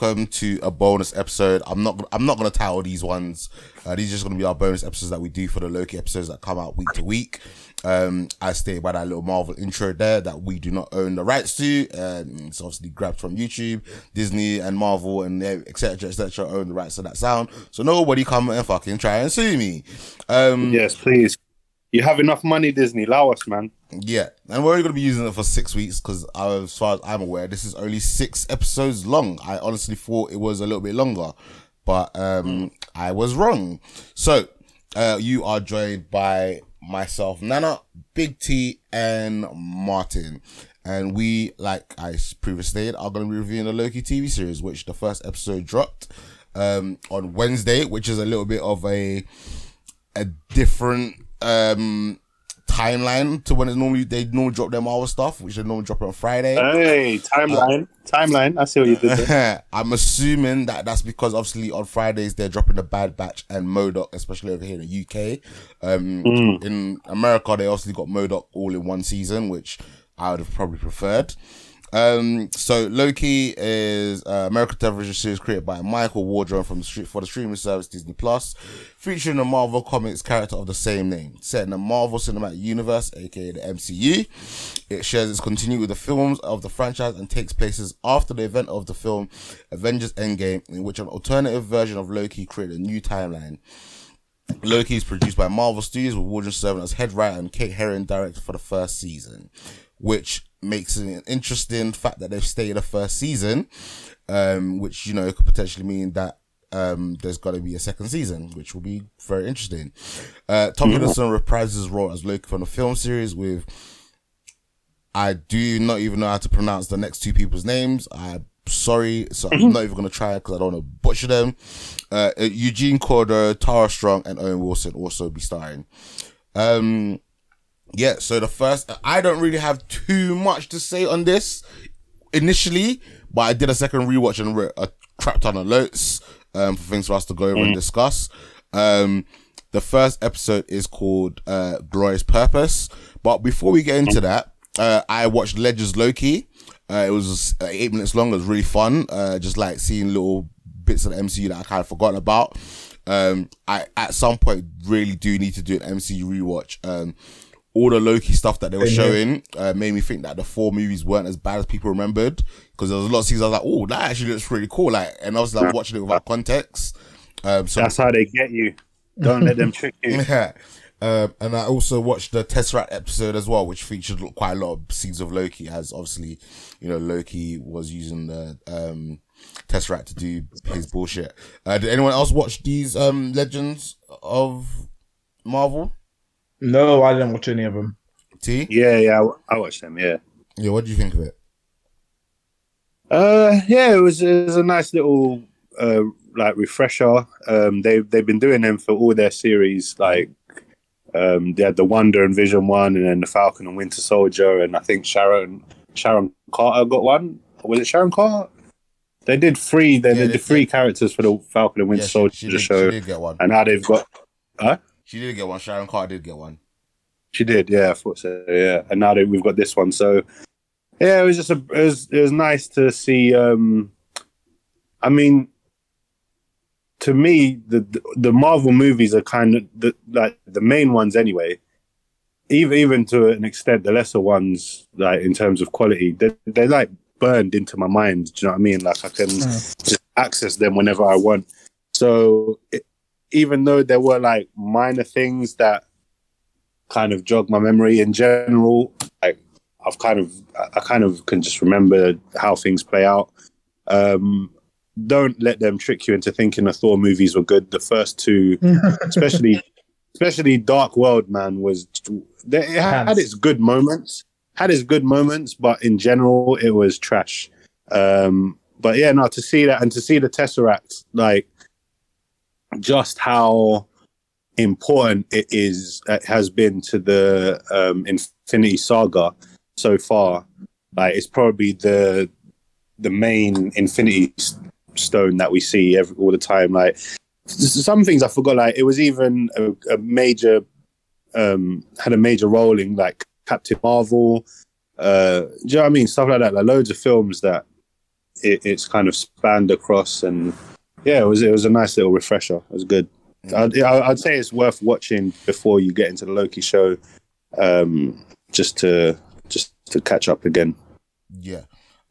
Welcome to a bonus episode. I'm not I'm not gonna title these ones. Uh, these are just gonna be our bonus episodes that we do for the Loki episodes that come out week to week. Um, as stated by that little Marvel intro there, that we do not own the rights to. Um, it's obviously grabbed from YouTube, Disney, and Marvel, and etc. etc. own the rights to that sound. So nobody come and fucking try and sue me. Um, yes, please. You have enough money, Disney. Allow us, man. Yeah, and we're only going to be using it for six weeks because, as far as I'm aware, this is only six episodes long. I honestly thought it was a little bit longer, but um, mm. I was wrong. So, uh, you are joined by myself, Nana, Big T, and Martin. And we, like I previously stated, are going to be reviewing the Loki TV series, which the first episode dropped um, on Wednesday, which is a little bit of a a different um timeline to when it's normally they normally drop their Marvel stuff, which they normally drop it on Friday. Hey, timeline, timeline. I see what you did. There. I'm assuming that that's because obviously on Fridays they're dropping the Bad Batch and MODOK, especially over here in the UK. Um, mm. In America, they obviously got MODOK all in one season, which I would have probably preferred. Um, so Loki is uh, American television series created by Michael Waldron from the street for the streaming service Disney Plus, featuring the Marvel Comics character of the same name, set in the Marvel Cinematic Universe, aka the MCU. It shares its continuity with the films of the franchise and takes places after the event of the film Avengers Endgame, in which an alternative version of Loki created a new timeline. Loki is produced by Marvel Studios with Waldron serving as head writer and Kate Herron director for the first season, which makes it an interesting fact that they've stayed the first season, um, which, you know, could potentially mean that um, there's got to be a second season, which will be very interesting. Uh, Tom mm-hmm. Hiddleston reprises his role as Loki from the film series with, I do not even know how to pronounce the next two people's names. I'm sorry, so I'm mm-hmm. not even going to try because I don't want to butcher them. Uh, Eugene Corder, Tara Strong, and Owen Wilson also be starring. Um, yeah, so the first, I don't really have too much to say on this initially, but I did a second rewatch and wrote a crap ton of notes um, for things for us to go over mm. and discuss. Um, the first episode is called uh, Glorious Purpose, but before we get into that, uh, I watched Legends Loki. Uh, it was uh, eight minutes long. It was really fun. Uh, just like seeing little bits of the MCU that I kind of forgotten about. Um, I at some point really do need to do an MCU rewatch. Um, all the Loki stuff that they were showing uh, made me think that the Thor movies weren't as bad as people remembered. Because there was a lot of scenes I was like, "Oh, that actually looks pretty cool." Like, and I was like watching it without context. Um, so that's how they get you. Don't let them trick you. Yeah. Um, and I also watched the Tesseract episode as well, which featured quite a lot of scenes of Loki, as obviously, you know, Loki was using the um, Tesseract to do his bullshit. Uh, did anyone else watch these um, Legends of Marvel? No, I didn't watch any of them. T? Yeah, yeah, I, watched them. Yeah. Yeah, what do you think of it? Uh, yeah, it was it was a nice little uh like refresher. Um, they they've been doing them for all their series. Like, um, they had the Wonder and Vision one, and then the Falcon and Winter Soldier, and I think Sharon Sharon Carter got one. Was it Sharon Carter? They did three. They, yeah, did three characters for the Falcon and Winter yeah, Soldier she, she did, show, she did get one. and now they've got. Huh? She did get one. Sharon Carter did get one. She did, yeah, I thought so. Yeah, and now that we've got this one, so yeah, it was just a, it was it was nice to see. um I mean, to me, the the Marvel movies are kind of the like the main ones anyway. Even even to an extent, the lesser ones, like in terms of quality, they they're like burned into my mind. Do you know what I mean? Like I can mm. just access them whenever I want. So it, even though there were like minor things that kind of jog my memory in general, like I've kind of I kind of can just remember how things play out. Um, don't let them trick you into thinking the Thor movies were good. The first two, especially especially Dark World, man, was it had, had its good moments, had its good moments, but in general, it was trash. Um, but yeah, no, to see that and to see the Tesseract, like just how important it is it has been to the um, Infinity Saga so far. Like it's probably the the main Infinity Stone that we see every, all the time. Like some things I forgot. Like it was even a, a major um, had a major role in like Captain Marvel. Uh, do you know what I mean? Stuff like that. Like loads of films that it, it's kind of spanned across, and yeah, it was it was a nice little refresher. It was good. I'd, I'd say it's worth watching before you get into the Loki show, um, just to just to catch up again. Yeah.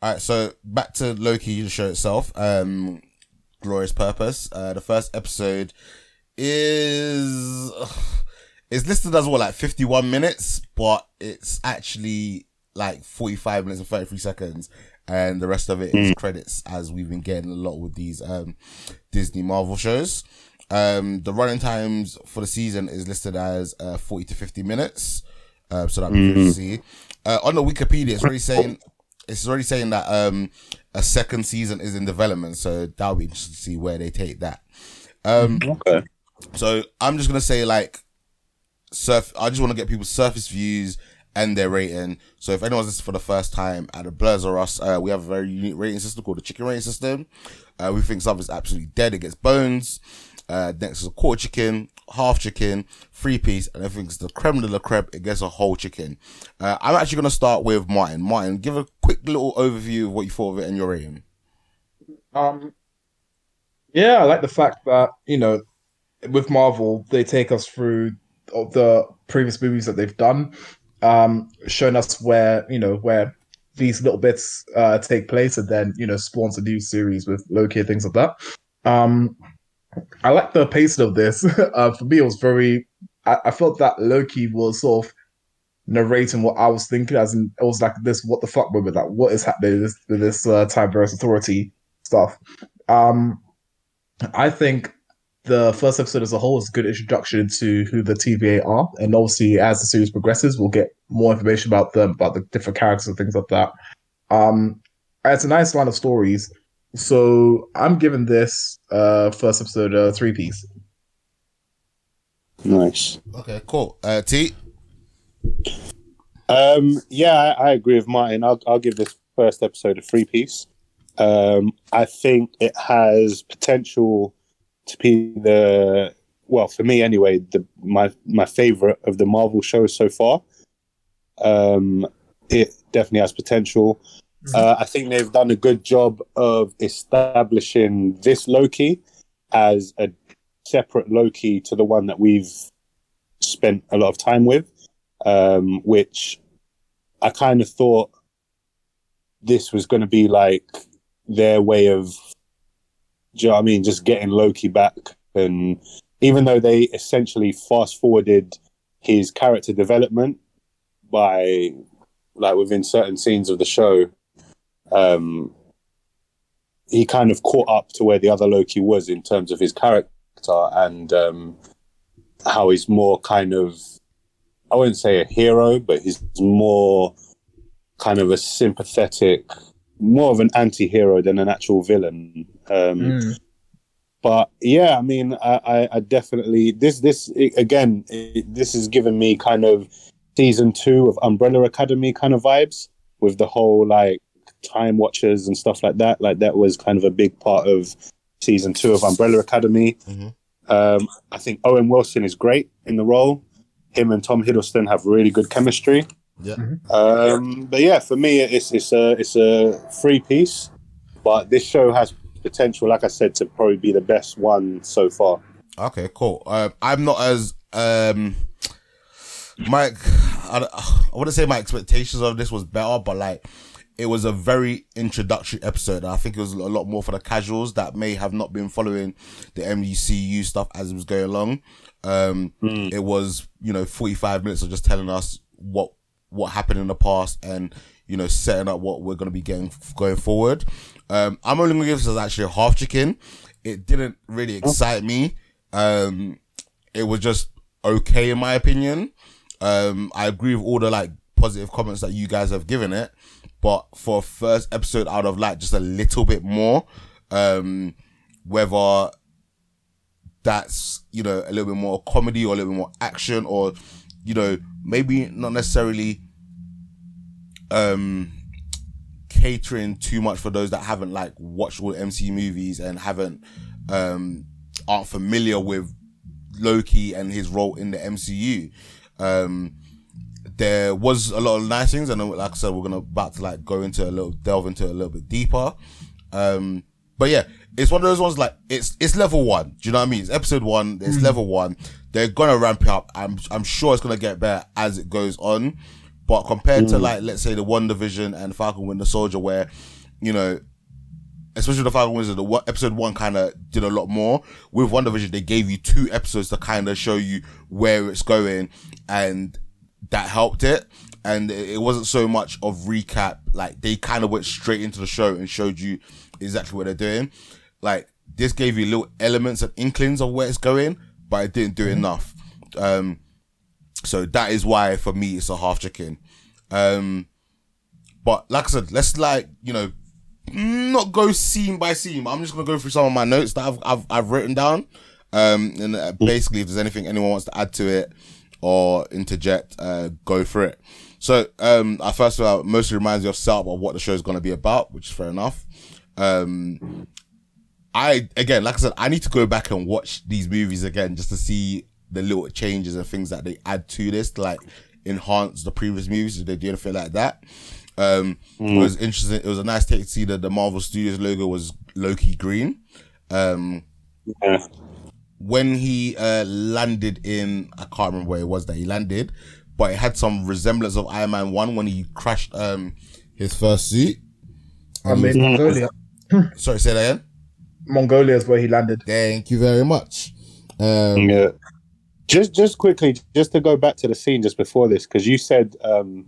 All right. So back to Loki, the show itself. Um, glorious purpose. Uh, the first episode is it's listed as what like 51 minutes, but it's actually like 45 minutes and 33 seconds and the rest of it is credits as we've been getting a lot with these um Disney Marvel shows. Um the running times for the season is listed as uh 40 to 50 minutes. Uh, so that'd be good to see. Uh, on the Wikipedia it's already saying it's already saying that um a second season is in development, so that'll be interesting to see where they take that. Um Okay. so I'm just gonna say like surf I just wanna get people's surface views and their rating. So if anyone's listening for the first time at the Blerds or us, uh, we have a very unique rating system called the chicken rating system. Uh, we think something's absolutely dead, it gets bones. Uh, next is a quarter chicken, half chicken, three piece, and everything's the creme de la creme, it gets a whole chicken. Uh, I'm actually gonna start with Martin. Martin, give a quick little overview of what you thought of it and your rating. Um, yeah, I like the fact that you know, with Marvel, they take us through the previous movies that they've done, um, showing us where you know where these little bits uh, take place, and then you know spawns a new series with Loki and things like that. Um, I like the pacing of this. uh, for me, it was very. I, I felt that Loki was sort of narrating what I was thinking, as in it was like this: what the fuck moment? Like, what is happening with this, with this uh, time authority stuff? Um, I think the first episode as a whole is a good introduction to who the TVA are, and obviously as the series progresses, we'll get more information about them, about the different characters and things like that. Um, it's a nice line of stories, so I'm giving this uh first episode a three piece. Nice. Okay, cool. Uh T Um, yeah, I, I agree with Martin. I'll, I'll give this first episode a three piece. Um, I think it has potential to be the well for me anyway. The my my favorite of the Marvel shows so far. Um, it definitely has potential. Uh, I think they've done a good job of establishing this Loki as a separate Loki to the one that we've spent a lot of time with um, which I kind of thought this was going to be like their way of, you know what I mean, just getting Loki back. And even though they essentially fast forwarded his character development by, like, within certain scenes of the show, um, he kind of caught up to where the other Loki was in terms of his character and um, how he's more kind of I wouldn't say a hero, but he's more kind of a sympathetic, more of an anti-hero than an actual villain. Um, Mm. But yeah, I mean, I, I, I definitely this this again, it, this has given me kind of season two of Umbrella Academy kind of vibes with the whole like time watchers and stuff like that. Like that was kind of a big part of season two of Umbrella Academy. Mhm. Um, I think Owen Wilson is great in the role. Him and Tom Hiddleston have really good chemistry. Yeah. Um, but yeah, for me, it's it's a it's a free piece, but this show has potential, like I said, to probably be the best one so far. Okay, cool. Um, I'm not as um, my I, I wouldn't say my expectations of this was better, but like it was a very introductory episode. I think it was a lot more for the casuals that may have not been following the MCU stuff as it was going along. Um, it was you know 45 minutes of just telling us what what happened in the past and you know setting up what we're going to be getting going forward. Um, I'm only going to give this as actually a half chicken. It didn't really excite me. Um, it was just okay in my opinion. Um, I agree with all the like positive comments that you guys have given it, but for first episode, I'd have liked just a little bit more. Um, whether that's you know a little bit more comedy or a little bit more action or you know maybe not necessarily um catering too much for those that haven't like watched all the MCU movies and haven't um aren't familiar with Loki and his role in the MCU. Um there was a lot of nice things and like I said we're gonna about to like go into a little delve into a little bit deeper. Um, but yeah, it's one of those ones like it's it's level one. Do you know what I mean? It's episode one. It's level one. They're gonna ramp it up. I'm I'm sure it's gonna get better as it goes on. But compared to mm. like let's say the WandaVision and Falcon Winter Soldier, where you know, especially the Falcon Winter, the episode one kind of did a lot more. With WandaVision, they gave you two episodes to kind of show you where it's going, and that helped it. And it wasn't so much of recap. Like they kind of went straight into the show and showed you exactly what they're doing. Like this gave you little elements and inklings of where it's going, but it didn't do enough. Um, so that is why for me it's a half chicken. Um, but like I said, let's like you know not go scene by scene. I'm just gonna go through some of my notes that I've I've, I've written down. Um, and uh, basically, if there's anything anyone wants to add to it or interject, uh, go for it. So, um, I first of all mostly reminds me of setup of what the show is gonna be about, which is fair enough. Um, I again, like I said, I need to go back and watch these movies again just to see the little changes and things that they add to this, to like enhance the previous movies. If they do anything like that, um, it was interesting. It was a nice take to see that the Marvel Studios logo was Loki green. Um, Yeah. when he uh, landed in, I can't remember where it was that he landed, but it had some resemblance of Iron Man One when he crashed um his first suit. I mean, Mongolia. Sorry, say that again. Mongolia is where he landed. Thank you very much. Um, Yeah. Just just quickly, just to go back to the scene just before this, because you said um,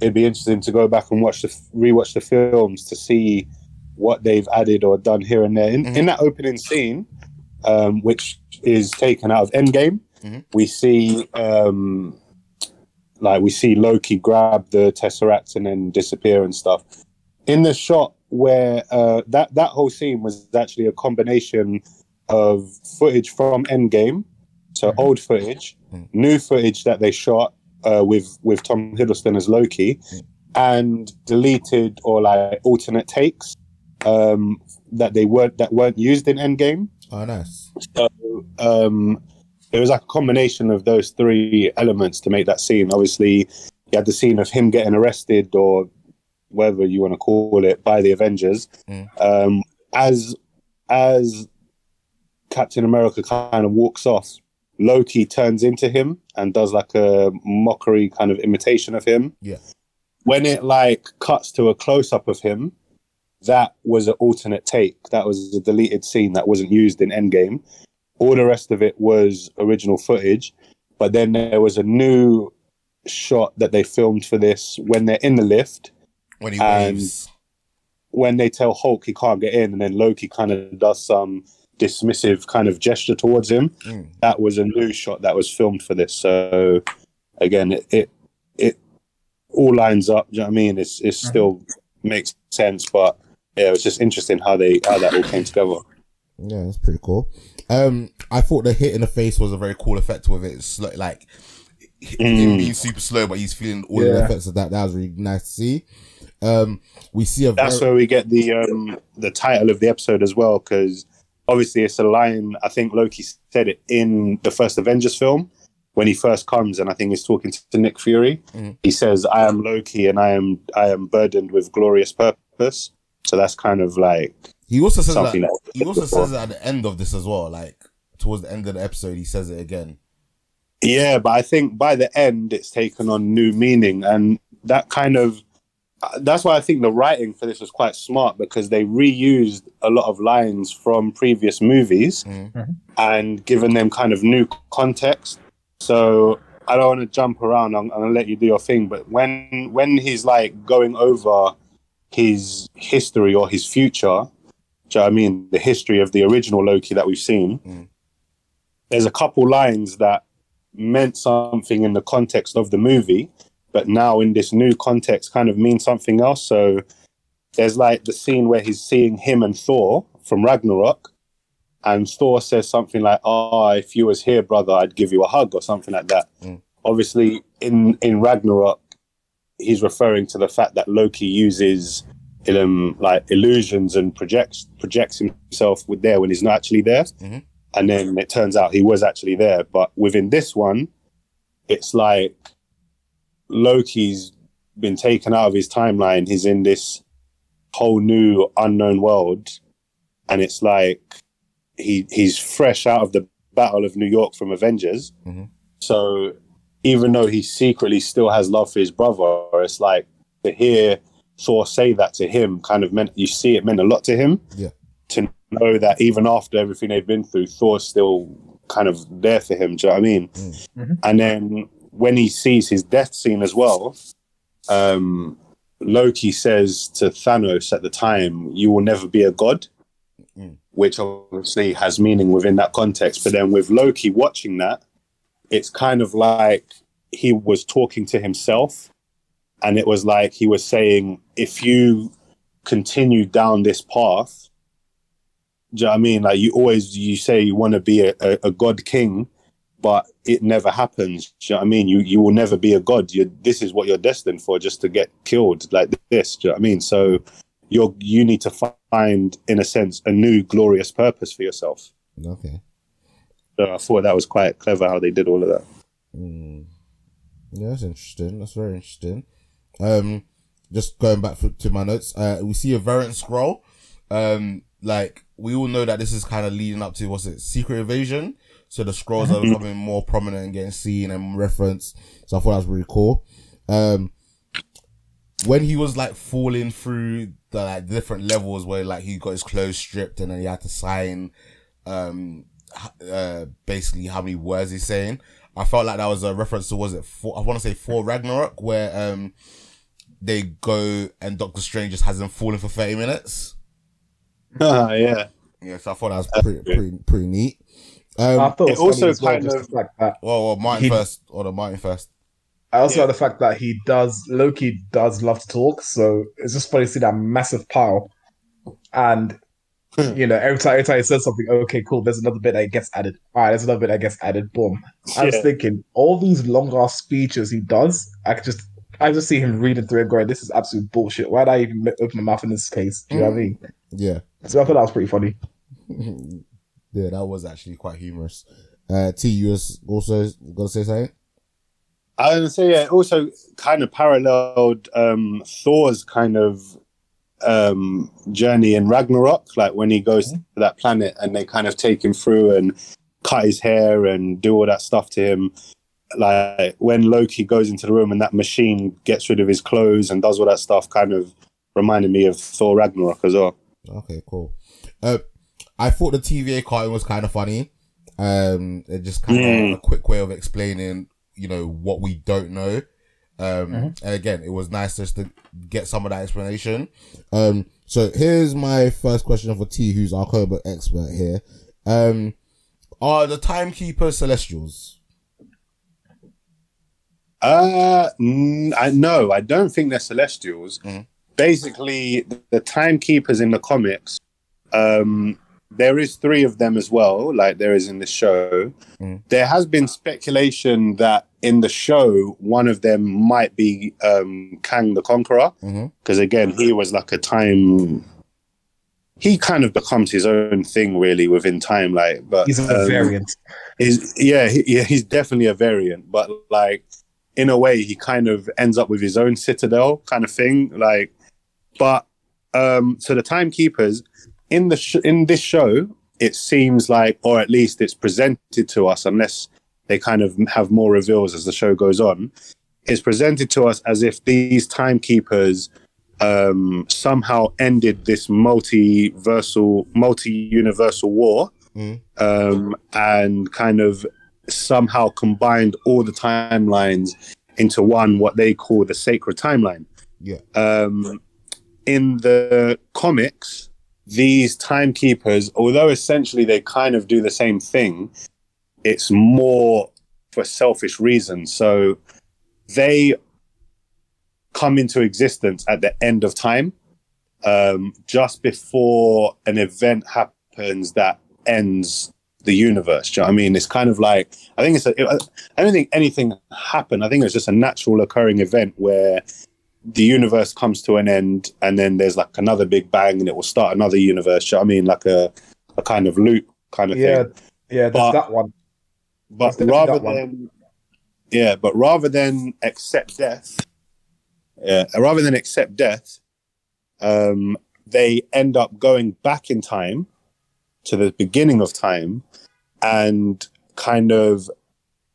it'd be interesting to go back and watch the rewatch the films to see what they've added or done here and there. In, in that opening scene, um, which is taken out of Endgame, Mhm. we see um, like we see Loki grab the Tesseract and then disappear and stuff. In the shot where uh, that that whole scene was actually a combination of footage from Endgame, so old footage, Mhm. new footage that they shot uh, with with Tom Hiddleston as Loki, and deleted or like alternate takes um, that they weren't that weren't used in Endgame. oh, nice. Um, it was like a combination of those three elements to make that scene. Obviously, you had the scene of him getting arrested or whatever you want to call it by the Avengers. Mm. Um, as as Captain America kind of walks off, Loki turns into him and does like a mockery kind of imitation of him. Yeah. When it like cuts to a close up of him, that was an alternate take. That was a deleted scene that wasn't used in Endgame. All the rest of it was original footage. But then there was a new shot that they filmed for this when they're in the lift When he And- waves. when they tell Hulk he can't get in, and then Loki kind of does some dismissive kind of gesture towards him. Mm. That was a new shot that was filmed for this. So again, it it, it all lines up. Do you know what I mean? It's it still makes sense, but yeah, it was just interesting how they how that all came together. Yeah, that's pretty cool. Um, I thought the hit in the face was a very cool effect with it. It's like, like him being super slow, but he's feeling all the effects of that. That was really nice to see. Um, we see a That's very, where we get the um the title of the episode as well, because obviously it's a line. I think Loki said it in the first Avengers film when he first comes, and I think he's talking to Nick Fury. Mhm. He says, "I am Loki, and I am I am burdened with glorious purpose." So that's kind of like he also says that, that. he also says it at the end of this as well. Like towards the end of the episode, he says it again. Yeah, but I think by the end it's taken on new meaning, and that kind of that's why I think the writing for this was quite smart because they reused a lot of lines from previous movies Mhm. Mhm. and given them kind of new context. So I don't want to jump around. I'm, I'm gonna let you do your thing, but when when he's like going over his history or his future, do you know I mean? The history of the original Loki that we've seen. Mm. There's a couple lines that meant something in the context of the movie, but now in this new context kind of means something else. So there's like the scene where he's seeing him and Thor from Ragnarok, and Thor says something like, "Oh, if you was here, brother, I'd give you a hug" or something like that. Mm. Obviously, in in Ragnarok, he's referring to the fact that Loki uses um, like illusions and projects projects himself with there when he's not actually there. Mhm. And then it turns out he was actually there. But within this one, it's like Loki's been taken out of his timeline. He's in this whole new unknown world, and it's like he he's fresh out of the Battle of New York from Avengers. Mhm. So even though he secretly still has love for his brother, it's like to hear Thor say that to him kind of meant you see it meant a lot to him. Yeah. To know that even after everything they've been through, Thor's still kind of there for him. Do you know what I mean? Mm. Mhm. And then when he sees his death scene as well, um, Loki says to Thanos at the time, "You will never be a god," Mm. which obviously has meaning within that context. But then with Loki watching that, it's kind of like he was talking to himself, and it was like he was saying, "If you continue down this path." Do you know what I mean? Like you always you say you want to be a, a, a god king, but it never happens. Do you know what I mean? You you will never be a god. You this is what you're destined for, just to get killed like this. Do you know what I mean? So you're you need to find, in a sense, a new glorious purpose for yourself. Okay. So I thought that was quite clever how they did all of that. Mm. Yeah, that's interesting. That's very interesting. Um, just going back to my notes, uh, we see a variant scroll. Um, like we all know that this is kind of leading up to what's it, Secret Invasion. So the scrolls are becoming more prominent and getting seen and referenced. So I thought that was really cool. Um, when he was like falling through the like different levels where like he got his clothes stripped and then he had to sign, um, uh, basically how many words he's saying. I felt like that was a reference to was it Thor, I want to say Thor Ragnarok where um they go and Doctor Strange just hasn't fallen for thirty minutes. Ah, yeah. Yeah, so I thought that was pretty pretty pretty neat. I Um, thought it it was also also well, kind of- the fact that well, well Martin He- first or the Martin first. I also Yeah. like the fact that he does Loki does love to talk, so it's just funny to see that massive pile, and you know every time every time he says something, okay, cool. There's another bit that gets added. All right, there's another bit that gets added. Boom. I was Yeah. thinking all these long ass speeches he does, I could just I just see him reading through it, going, "This is absolute bullshit. Why did I even open my mouth in this case?" Do you know what I mean? Yeah, So I thought that was pretty funny. yeah, that was actually quite humorous. Uh, T, you was also gonna say something? I was gonna say yeah. Also, kind of paralleled um, Thor's kind of um, journey in Ragnarok, like when he goes to that planet and they kind of take him through and cut his hair and do all that stuff to him. Like when Loki goes into the room and that machine gets rid of his clothes and does all that stuff, kind of reminded me of Thor Ragnarok as well. Okay, cool. Uh, I thought the TVA cartoon was kind of funny. Um, it just kind of Mm. a quick way of explaining, you know, what we don't know. Um, Mhm. and again, it was nice just to get some of that explanation. Um, so here's my first question for T, who's our Cobra expert here. Um, are the timekeepers celestials? Uh, n- I no, I don't think they're Celestials. Mhm. Basically, the, the timekeepers in the comics, um, there is three of them as well, like there is in the show. Mhm. There has been speculation that in the show, one of them might be um, Kang the Conqueror, Mm-hmm. because again, he was like a time. He kind of becomes his own thing, really, within time. Like, but He's a um, variant. He's yeah, he, yeah, he's definitely a variant, but like in a way, he kind of ends up with his own citadel kind of thing. Like, but um, so the timekeepers in the sh- in this show, it seems like, or at least it's presented to us, unless they kind of have more reveals as the show goes on. It's presented to us as if these timekeepers um, somehow ended this multiversal, multi-universal war Mm. um, and kind of somehow combined all the timelines into one, what they call the sacred timeline. Yeah. Um, in the comics, these timekeepers, although essentially they kind of do the same thing, it's more for selfish reasons. So they come into existence at the end of time, um, just before an event happens that ends the universe. You know I mean? It's kind of like I think it's I don't think anything happened. I think it was just a natural occurring event where the universe comes to an end and then there's like another big bang and it will start another universe. You know I mean? Like a a kind of loop kind of Yeah, thing. yeah, there's But- that one. But rather one. than yeah, but rather than accept death, yeah, rather than accept death, um, they end up going back in time to the beginning of time and kind of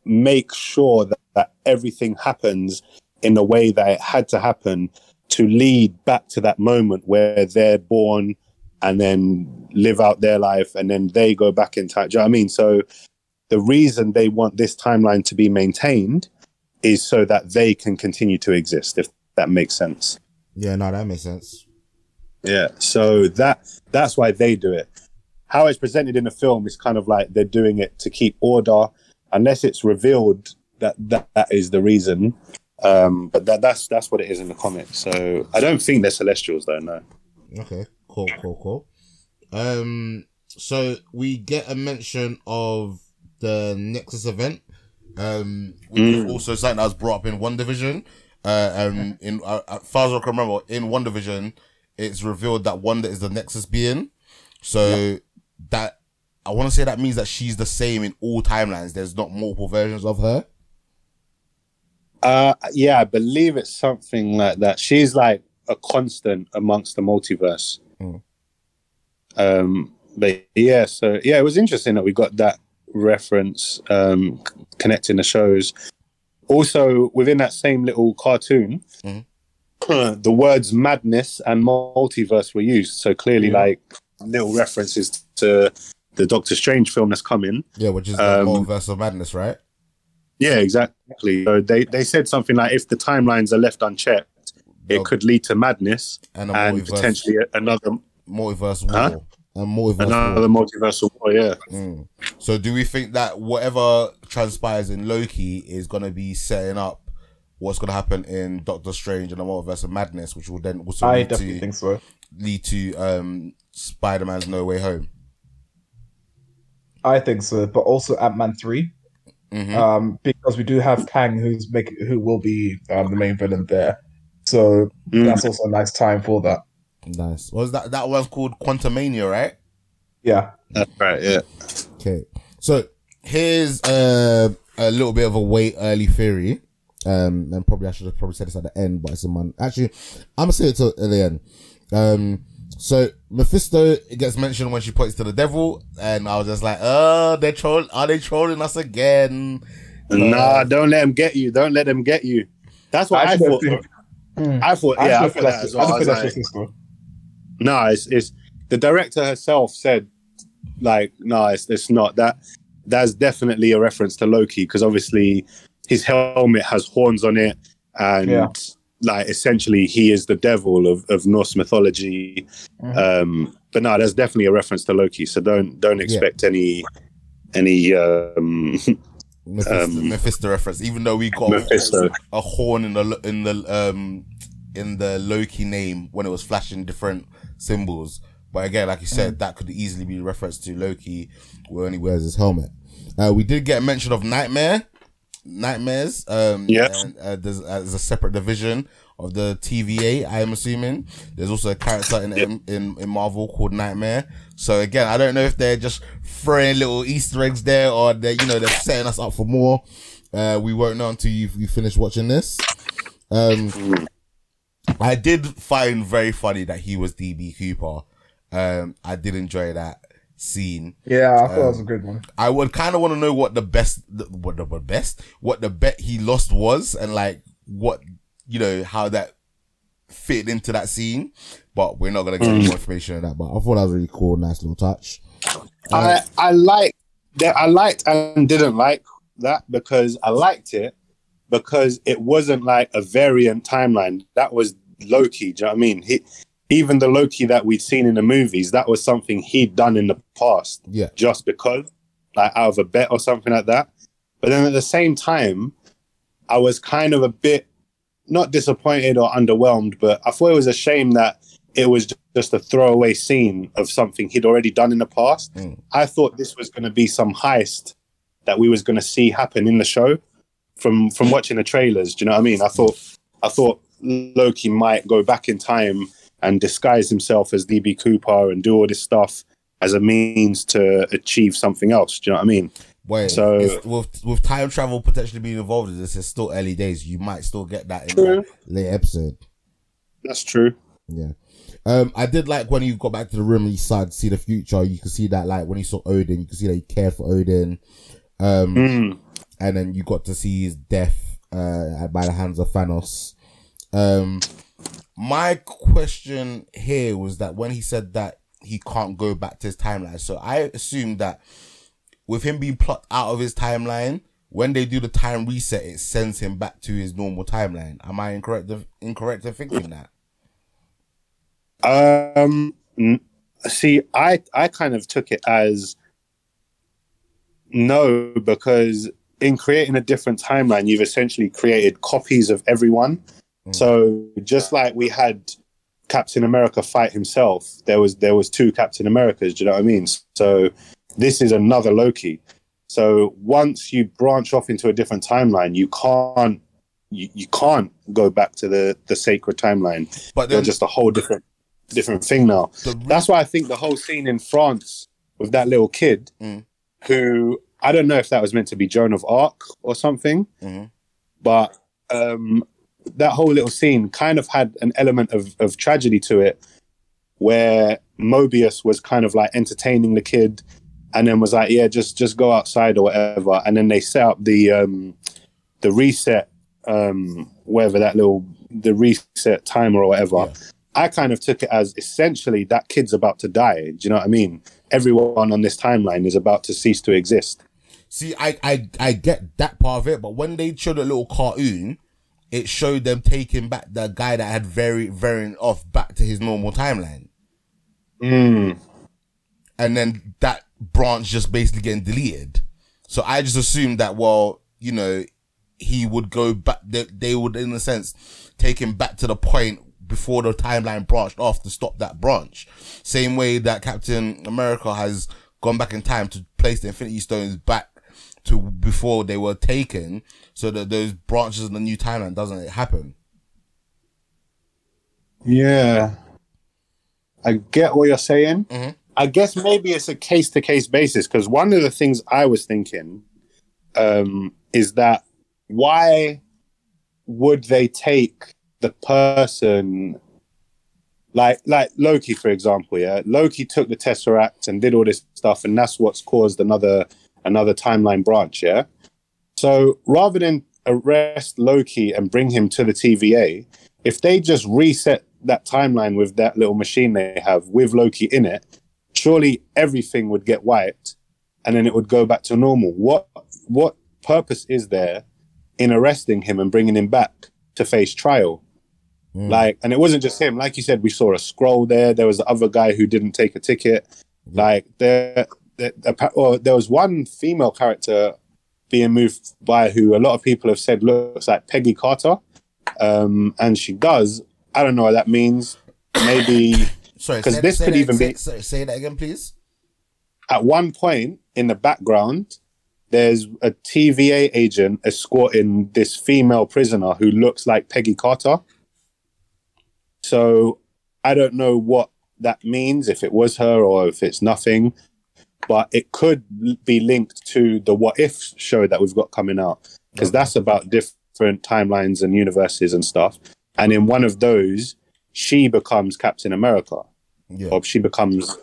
make sure that, that everything happens in a way that it had to happen to lead back to that moment where they're born and then live out their life and then they go back in time. Do you know what I mean? So the reason they want this timeline to be maintained is so that they can continue to exist, if that makes sense. Yeah, no, that makes sense. Yeah. So that that's why they do it. How it's presented in the film is kind of like they're doing it to keep order, unless it's revealed that that, that is the reason. Um, but that that's that's what it is in the comic. So I don't think they're celestials though, no. Okay, cool, cool, cool. Um, so we get a mention of the Nexus event. Um, which is also something that was brought up in WandaVision. Uh, um, in uh, as far as I can remember, in WandaVision, it's revealed that Wanda is the Nexus being. So that I want to say that means that she's the same in all timelines. There's not multiple versions of her. Uh, yeah, I believe it's something like that. She's like a constant amongst the multiverse. Mm. Um, but yeah, so yeah, it was interesting that we got that reference um, c- connecting the shows. Also, within that same little cartoon, Mhm. the words madness and multiverse were used. So clearly, Yeah. like little references to the Doctor Strange film that's coming. Yeah, which is the Um, multiverse of madness, right? Yeah, exactly. So they, they said something like if the timelines are left unchecked, it could lead to madness And a and potentially another multiverse war. Huh? A multiverse another war. multiversal war. Yeah, Mm. So do we think that whatever transpires in Loki is going to be setting up what's going to happen in Doctor Strange and the Multiverse of Madness, which will then also I lead definitely to think so. lead to um, Spider-Man's No Way Home? I think so, but also Ant Man 3 Mhm. um, because we do have Kang, who's make who will be um, the main villain there. So Mm. that's also a nice time for that. Nice. What was that? That one's called Quantumania, right? Yeah, that's right. Yeah, Okay. So here's uh, a little bit of a wait early theory. Um, and probably I should have probably said this at the end, but it's in my actually I'm gonna say it till at the end. Um, so Mephisto gets mentioned when she points to the devil, and I was just like, "Oh, they're troll. Are they trolling us again?" nah, don't let them get you. Don't let them get you. That's what I, actually thought. think- Hmm. I thought. I Yeah, I actually thought that as well. I feel was like, just his no, it's, it's the director herself said, like, no, it's, it's not that. That's definitely a reference to Loki because obviously his helmet has horns on it, and Yeah. Like essentially he is the devil of, of Norse mythology. Mhm. Um, but no, there's definitely a reference to Loki, so don't don't expect any any um, Mephisto, Um, Mephisto reference, even though we got Mephisto. a horn in the in the um in the Loki name when it was flashing different symbols. But again, like you said, that could easily be referenced to Loki when he wears his helmet. Uh, we did get a mention of Nightmare, Nightmares. Um, Yeah. and, uh, there's, uh, there's a separate division of the TVA. I am assuming there's also a character in, in in in Marvel called Nightmare. So again, I don't know if they're just throwing little Easter eggs there or they you know they're setting us up for more. Uh, we won't know until you you finish watching this. Um, I did find very funny that he was DB Cooper. Um, I did enjoy that scene. Yeah, I thought Um, that was a good one. I would kind of want to know what the best, the- what the what best, what the bet he lost was, and like what you know how that fit into that scene. But we're not gonna get any more information on that. But I thought that was really cool, nice little touch. I I like that. I liked and didn't like that because I liked it because it wasn't like a variant timeline. That was Loki. Do you know what I mean? He, even the Loki that we'd seen in the movies, that was something he'd done in the past, Yeah, just because, like out of a bet or something like that. But then at the same time, I was kind of a bit not disappointed or underwhelmed, but I thought it was a shame that it was just a throwaway scene of something he'd already done in the past. Mm. I thought this was going to be some heist that we was going to see happen in the show from from watching the trailers. Do you know what I mean? I thought I thought Loki might go back in time and disguise himself as DB Cooper and do all this stuff as a means to achieve something else. Do you know what I mean? wait. So- with with time travel potentially being involved in this, it's still early days. You might still get that in that late episode. That's true. Yeah. Um, I did like when you got back to the room and you started to see the future. You could see that, like when you saw Odin, you could see that he cared for Odin. Um, Mm. and then you got to see his death uh, by the hands of Thanos. Um, my question here was that when he said that he can't go back to his timeline, so I assumed that with him being plucked out of his timeline, when they do the time reset, it sends him back to his normal timeline. Am I incorrect? Incorrect in thinking that? Um, see, I I kind of took it as no, because in creating a different timeline, you've essentially created copies of everyone. So just like we had Captain America fight himself, there was there was two Captain Americas. Do you know what I mean? So this is another Loki. So once you branch off into a different timeline, you can't you, you can't go back to the the sacred timeline. But You're just a whole different different thing now. re- That's why I think the whole scene in France with that little kid, Mm. who I don't know if that was meant to be Joan of Arc or something, Mhm. but um, that whole little scene kind of had an element of, of tragedy to it, where Mobius was kind of like entertaining the kid, and then was like, "Yeah, just just go outside or whatever," and then they set up the um, the reset, um, whatever that little the reset timer or whatever. Yeah. I kind of took it as essentially that kid's about to die. Do you know what I mean? Everyone on this timeline is about to cease to exist. See, I, I, I get that part of it, but when they showed a little cartoon, it showed them taking back the guy that had very varying off back to his normal timeline. Mm. And then that branch just basically getting deleted. So I just assumed that, well, you know, he would go back, they, they would, in a sense, take him back to the point before the timeline branched off to stop that branch. Same way that Captain America has gone back in time to place the Infinity Stones back to before they were taken, so that those branches in the new timeline doesn't happen. Yeah. I get what you're saying. Mhm. I guess maybe it's a case to case basis because one of the things I was thinking um, is that why would they take the person like like Loki, for example? Yeah, Loki took the Tesseract and did all this stuff, and that's what's caused another another timeline branch. Yeah. So rather than arrest Loki and bring him to the TVA, if they just reset that timeline with that little machine they have with Loki in it, surely everything would get wiped and then it would go back to normal. What what purpose is there in arresting him and bringing him back to face trial? Mm. Like, and it wasn't just him. Like you said, we saw a scroll there. There was the other guy who didn't take a ticket. Like there, there, there- or there was one female character being moved by who a lot of people have said looks like Peggy Carter, um, and she does. I don't know what that means. Maybe sorry, because this could that- even say, be- Say, say that again, please. at one point in the background, there's a TVA agent escorting this female prisoner who looks like Peggy Carter. So I don't know what that means, if it was her or if it's nothing, but it could be linked to the What If show that we've got coming out, because that's about different timelines and universes and stuff. And in one of those, she becomes Captain America, Yeah. or she becomes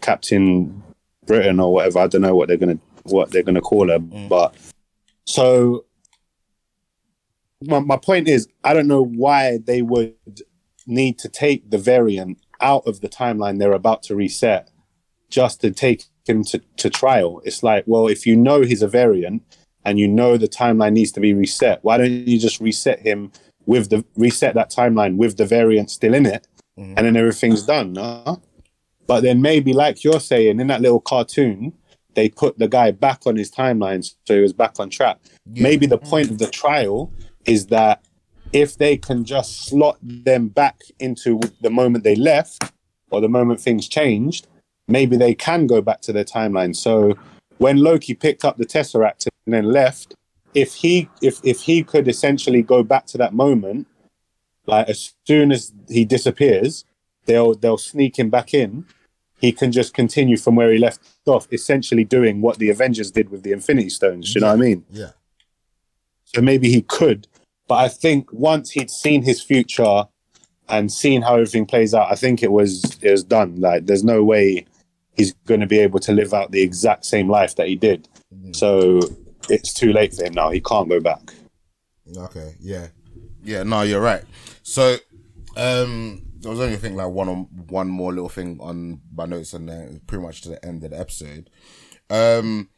Captain Britain or whatever. I don't know what they're gonna what they're gonna call her, mm. but so my, my point is, I don't know why they would need to take the variant out of the timeline they're about to reset just to take him to, to trial. It's like, well, if you know he's a variant and you know the timeline needs to be reset, why don't you just reset him with the reset that timeline with the variant still in it, mm-hmm. and then everything's done? No? But then maybe, like you're saying, in that little cartoon, they put the guy back on his timeline so he was back on track. Maybe the mm. point of the trial is that if they can just slot them back into the moment they left or the moment things changed, maybe they can go back to their timeline. So when Loki picked up the Tesseract and then left, if he if if he could essentially go back to that moment, like as soon as he disappears, they'll they'll sneak him back in. He can just continue from where he left off, essentially doing what the Avengers did with the Infinity Stones. You know what I mean? Yeah. So maybe he could, but I think once he'd seen his future and seen how everything plays out, I think it was it was done. Like, there's no way he's going to be able to live out the exact same life that he did. Mm-hmm. So it's too late for him now. He can't go back. Okay. Yeah. Yeah. No, you're right. So, um, there was only a thing like one on one more little thing on my notes, and then pretty much to the end of the episode. Um.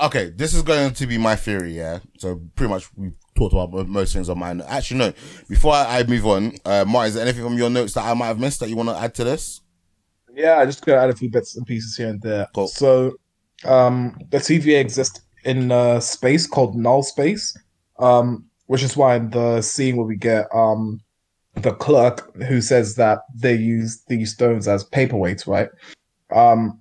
Okay, this is going to be my theory, yeah. So pretty much we talked about most things on mine. Actually, no. Before I, I move on, uh, Martin, is there anything from your notes that I might have missed that you want to add to this? Yeah, I just gonna add a few bits and pieces here and there. Cool. So, um, the TVA exists in a space called null space, um, which is why in the scene where we get um the clerk who says that they use these stones as paperweights, right? Um,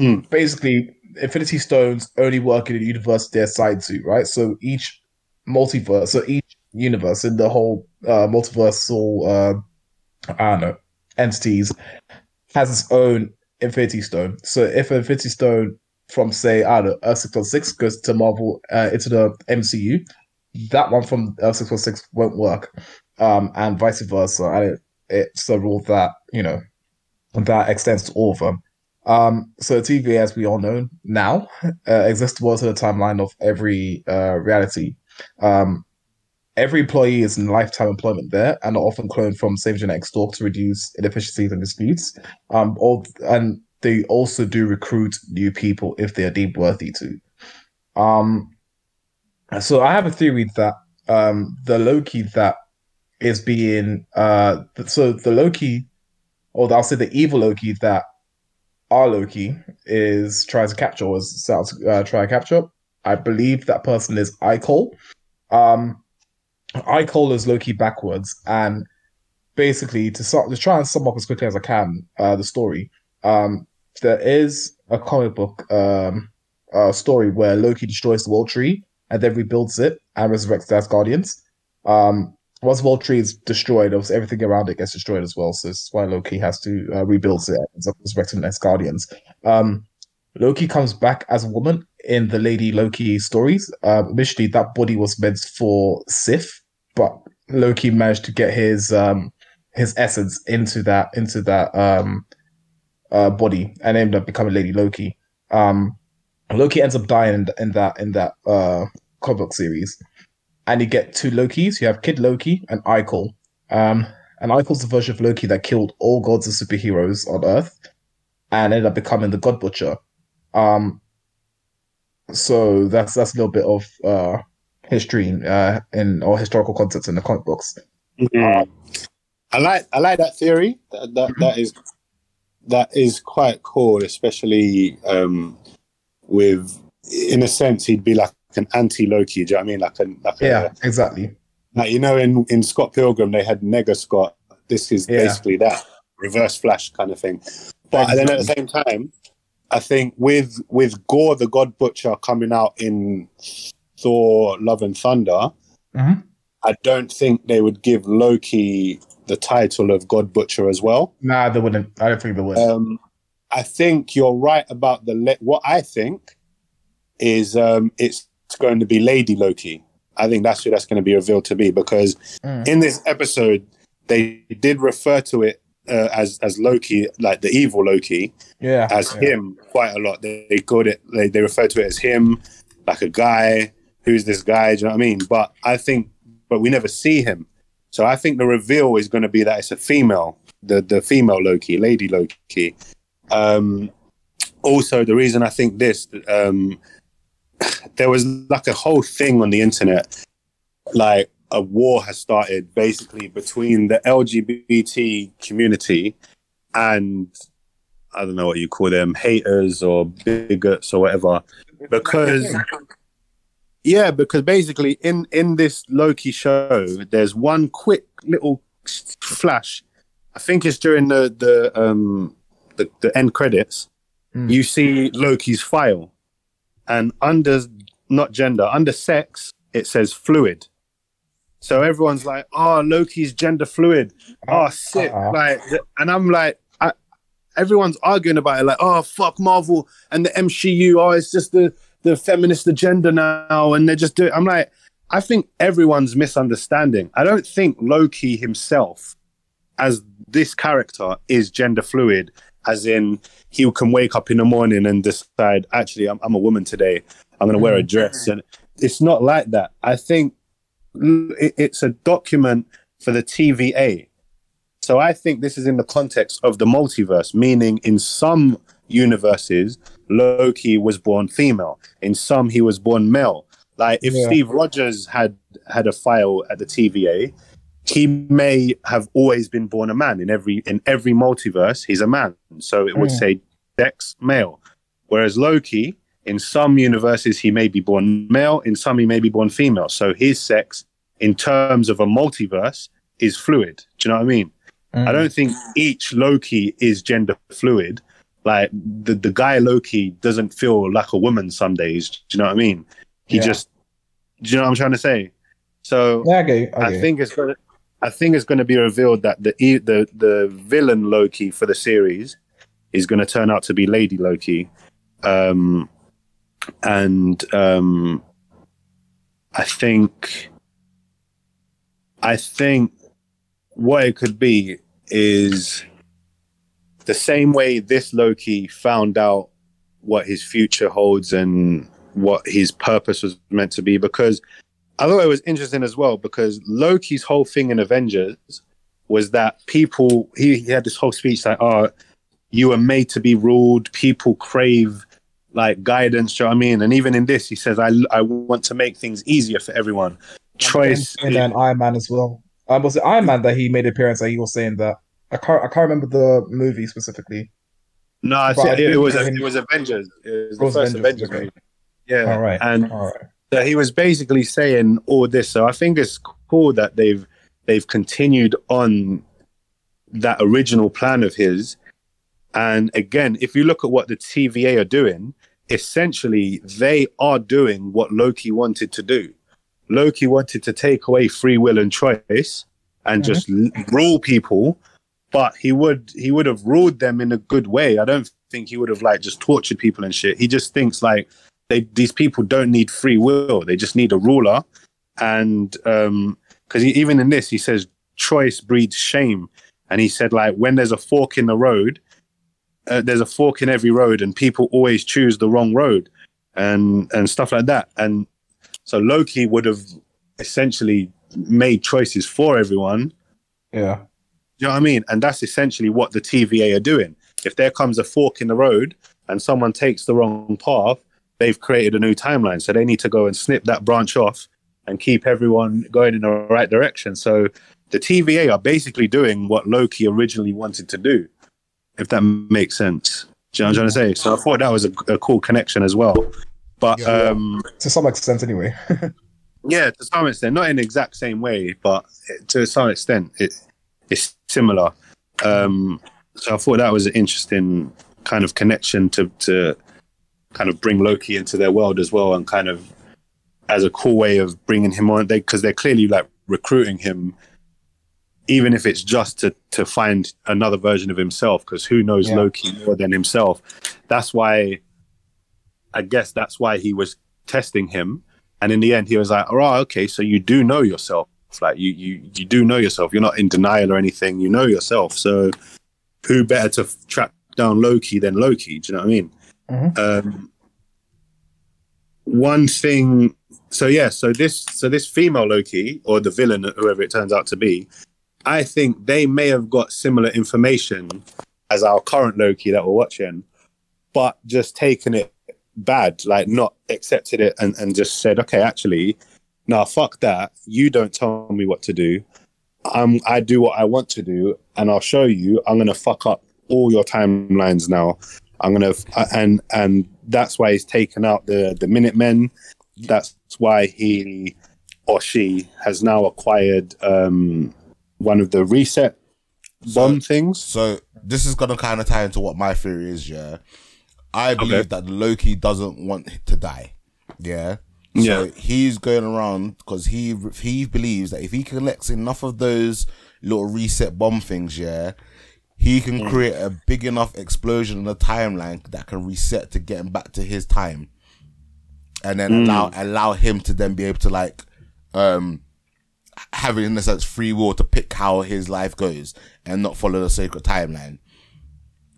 mm. basically, Infinity Stones only work in a universe they're assigned to, right? So each multiverse, so each universe in the whole uh, multiversal, uh, I don't know, entities has its own Infinity Stone. So if Infinity Stone from say I don't know Earth six one six goes to Marvel uh, into the MCU, that one from Earth six one six won't work, um, and vice versa. And it, it's a rule that you know that extends to all of them. Um, so TVA, as we all know now, uh, exists towards the timeline of every uh, reality. Um, every employee is in lifetime employment there and are often cloned from same genetic stock to reduce inefficiencies and disputes. Um, all, and they also do recruit new people if they are deemed worthy to. Um, so I have a theory that um, the Loki that is being uh, so the Loki, or I'll say the evil Loki that our Loki is trying to capture to uh, try to capture. I believe that person is Ikol. Um, Ikol is Loki backwards, and basically to start to try and sum up as quickly as I can uh, the story. Um, there is a comic book um, uh, story where Loki destroys the World Tree and then rebuilds it and resurrects the Asgardians. Um, once World Tree is destroyed, obviously everything around it gets destroyed as well. So that's why Loki has to uh, rebuild it and resurrecting the Asgardians. Um, Loki comes back as a woman in the Lady Loki stories. Uh, initially, that body was meant for Sif, but Loki managed to get his um, his essence into that into that um, uh, body and ended up becoming Lady Loki. Um, Loki ends up dying in, in that in that uh, comic book series, and you get two Lokis. You have Kid Loki and Ikol. Um, and Ikol's the version of Loki that killed all gods and superheroes on Earth, and ended up becoming the God Butcher. Um, so that's that's a little bit of uh, history uh, in or historical concepts in the comic books. Mm-hmm. I like I like that theory. That that, mm-hmm. that is that is quite cool, especially um, with, in a sense, he'd be like an anti Loki. Do you know what I mean? Like a like yeah, a, exactly. Like you know, in in Scott Pilgrim, they had Nega Scott. This is yeah. basically that reverse Flash kind of thing. But exactly. then at the same time, I think with with Gorr the God Butcher coming out in Thor: Love and Thunder, mm-hmm. I don't think they would give Loki the title of God Butcher as well. Nah, they wouldn't. I don't think they would. Um, I think you're right about the le- what I think is um, it's going to be Lady Loki. I think that's who that's going to be revealed to be because mm. in this episode they did refer to it uh, as as Loki, like the evil Loki, yeah, as yeah. him quite a lot. They, they called it, they, they refer to it as him, like a guy. Who's this guy? Do you know what I mean? But I think, but we never see him. So I think the reveal is going to be that it's a female, the the female Loki, Lady Loki. Um, also, the reason I think this, um, there was like a whole thing on the internet, like a war has started basically between the LGBT community and I don't know what you call them, haters or bigots or whatever, because yeah, because basically in in this Loki show, there's one quick little flash. I think it's during the the um the, the end credits. Mm. You see Loki's file, and under not gender, under sex, it says fluid. So everyone's like, "Oh, Loki's gender fluid." Oh, sick! Uh-huh. Like, and I'm like, I, everyone's arguing about it, like, "Oh, fuck Marvel and the MCU. Oh, it's just the the feminist agenda now, and they're just doing. I'm like, I think everyone's misunderstanding. I don't think Loki himself, as this character, is gender fluid, as in he can wake up in the morning and decide, actually, I'm, I'm a woman today. I'm going to wear a dress. And it's not like that. I think it's a document for the TVA. So I think this is in the context of the multiverse, meaning in some universes, Loki was born female. In some, he was born male. Like if Yeah. Steve Rogers had had a file at the TVA, he may have always been born a man. In every in every multiverse, he's a man. So it would Mm. say sex male. Whereas Loki, in some universes, he may be born male. In some, he may be born female. So his sex, in terms of a multiverse, is fluid. Do you know what I mean? Mm. I don't think each Loki is gender fluid. Like the the guy Loki doesn't feel like a woman some days. Do you know what I mean? He Yeah. just, do you know what I'm trying to say? So Yeah, I get you. I, I get you. think it's gonna, I think it's going to be revealed that the the the villain Loki for the series is going to turn out to be Lady Loki, um, and um, I think, I think what it could be is the same way this Loki found out what his future holds and what his purpose was meant to be because I thought it was interesting as well because Loki's whole thing in Avengers was that people he, he had this whole speech like, oh, you were made to be ruled, people crave like guidance, do you know what I mean? And even in this, he says, I I want to make things easier for everyone. Choice and, and Iron Man as well. Um, was it Iron Man that he made an appearance that he was saying that? I can't. I can't remember the movie specifically. No, I But I it, it was it was Avengers. It was It was the first Avengers, Avengers movie. Yeah. All right. And All right. So he was basically saying all this. So I think it's cool that they've they've continued on that original plan of his. And again, if you look at what the TVA are doing, essentially they are doing what Loki wanted to do. Loki wanted to take away free will and choice and Mhm. just l- rule people, but he would he would have ruled them in a good way. I don't think he would have like just tortured people and shit. He just thinks like they these people don't need free will; they just need a ruler. And because he even in this, he says choice breeds shame, and he said like when there's a fork in the road, uh, there's a fork in every road, and people always choose the wrong road, and and stuff like that. And so Loki would have essentially made choices for everyone. Yeah. You know what I mean? And that's essentially what the TVA are doing. If there comes a fork in the road and someone takes the wrong path, they've created a new timeline. So they need to go and snip that branch off and keep everyone going in the right direction. So the TVA are basically doing what Loki originally wanted to do, if that makes sense. Do you know what I'm trying to say? So I thought that was a, a cool connection as well. But Yeah. um, To some extent, anyway. yeah, to some extent, not in the exact same way, but to some extent, it, it's similar. Um, so I thought that was an interesting kind of connection to to kind of bring Loki into their world as well, and kind of as a cool way of bringing him on. They because they're clearly like recruiting him, even if it's just to to find another version of himself. Because who knows Yeah. Loki more than himself? That's why. I guess that's why he was testing him and in the end, he was like, "All right, okay, so you do know yourself. Like you, you, you do know yourself. You're not in denial or anything. You know yourself. So who better to f- track down Loki than Loki? Do you know what I mean? Mhm. Um, one thing. So yeah. So this. So this female Loki or the villain, whoever it turns out to be, I think they may have got similar information as our current Loki that we're watching, but just taken it bad, like not accepted it and, and just said, okay, actually, no, fuck that. You don't tell me what to do. I'm, I do what I want to do, and I'll show you. I'm gonna fuck up all your timelines now. I'm gonna f- and and that's why he's taken out the the Minutemen. That's why he or she has now acquired um, one of the reset bomb things. So this is gonna kind of tie into what my theory is. Yeah, I believe Okay. that Loki doesn't want to die. Yeah. So Yeah. he's going around because he he believes that if he collects enough of those little reset bomb things, yeah, he can create a big enough explosion in the timeline that can reset to get him back to his time, and then allow allow him to then be able to like um, having in a sense free will to pick how his life goes and not follow the sacred timeline.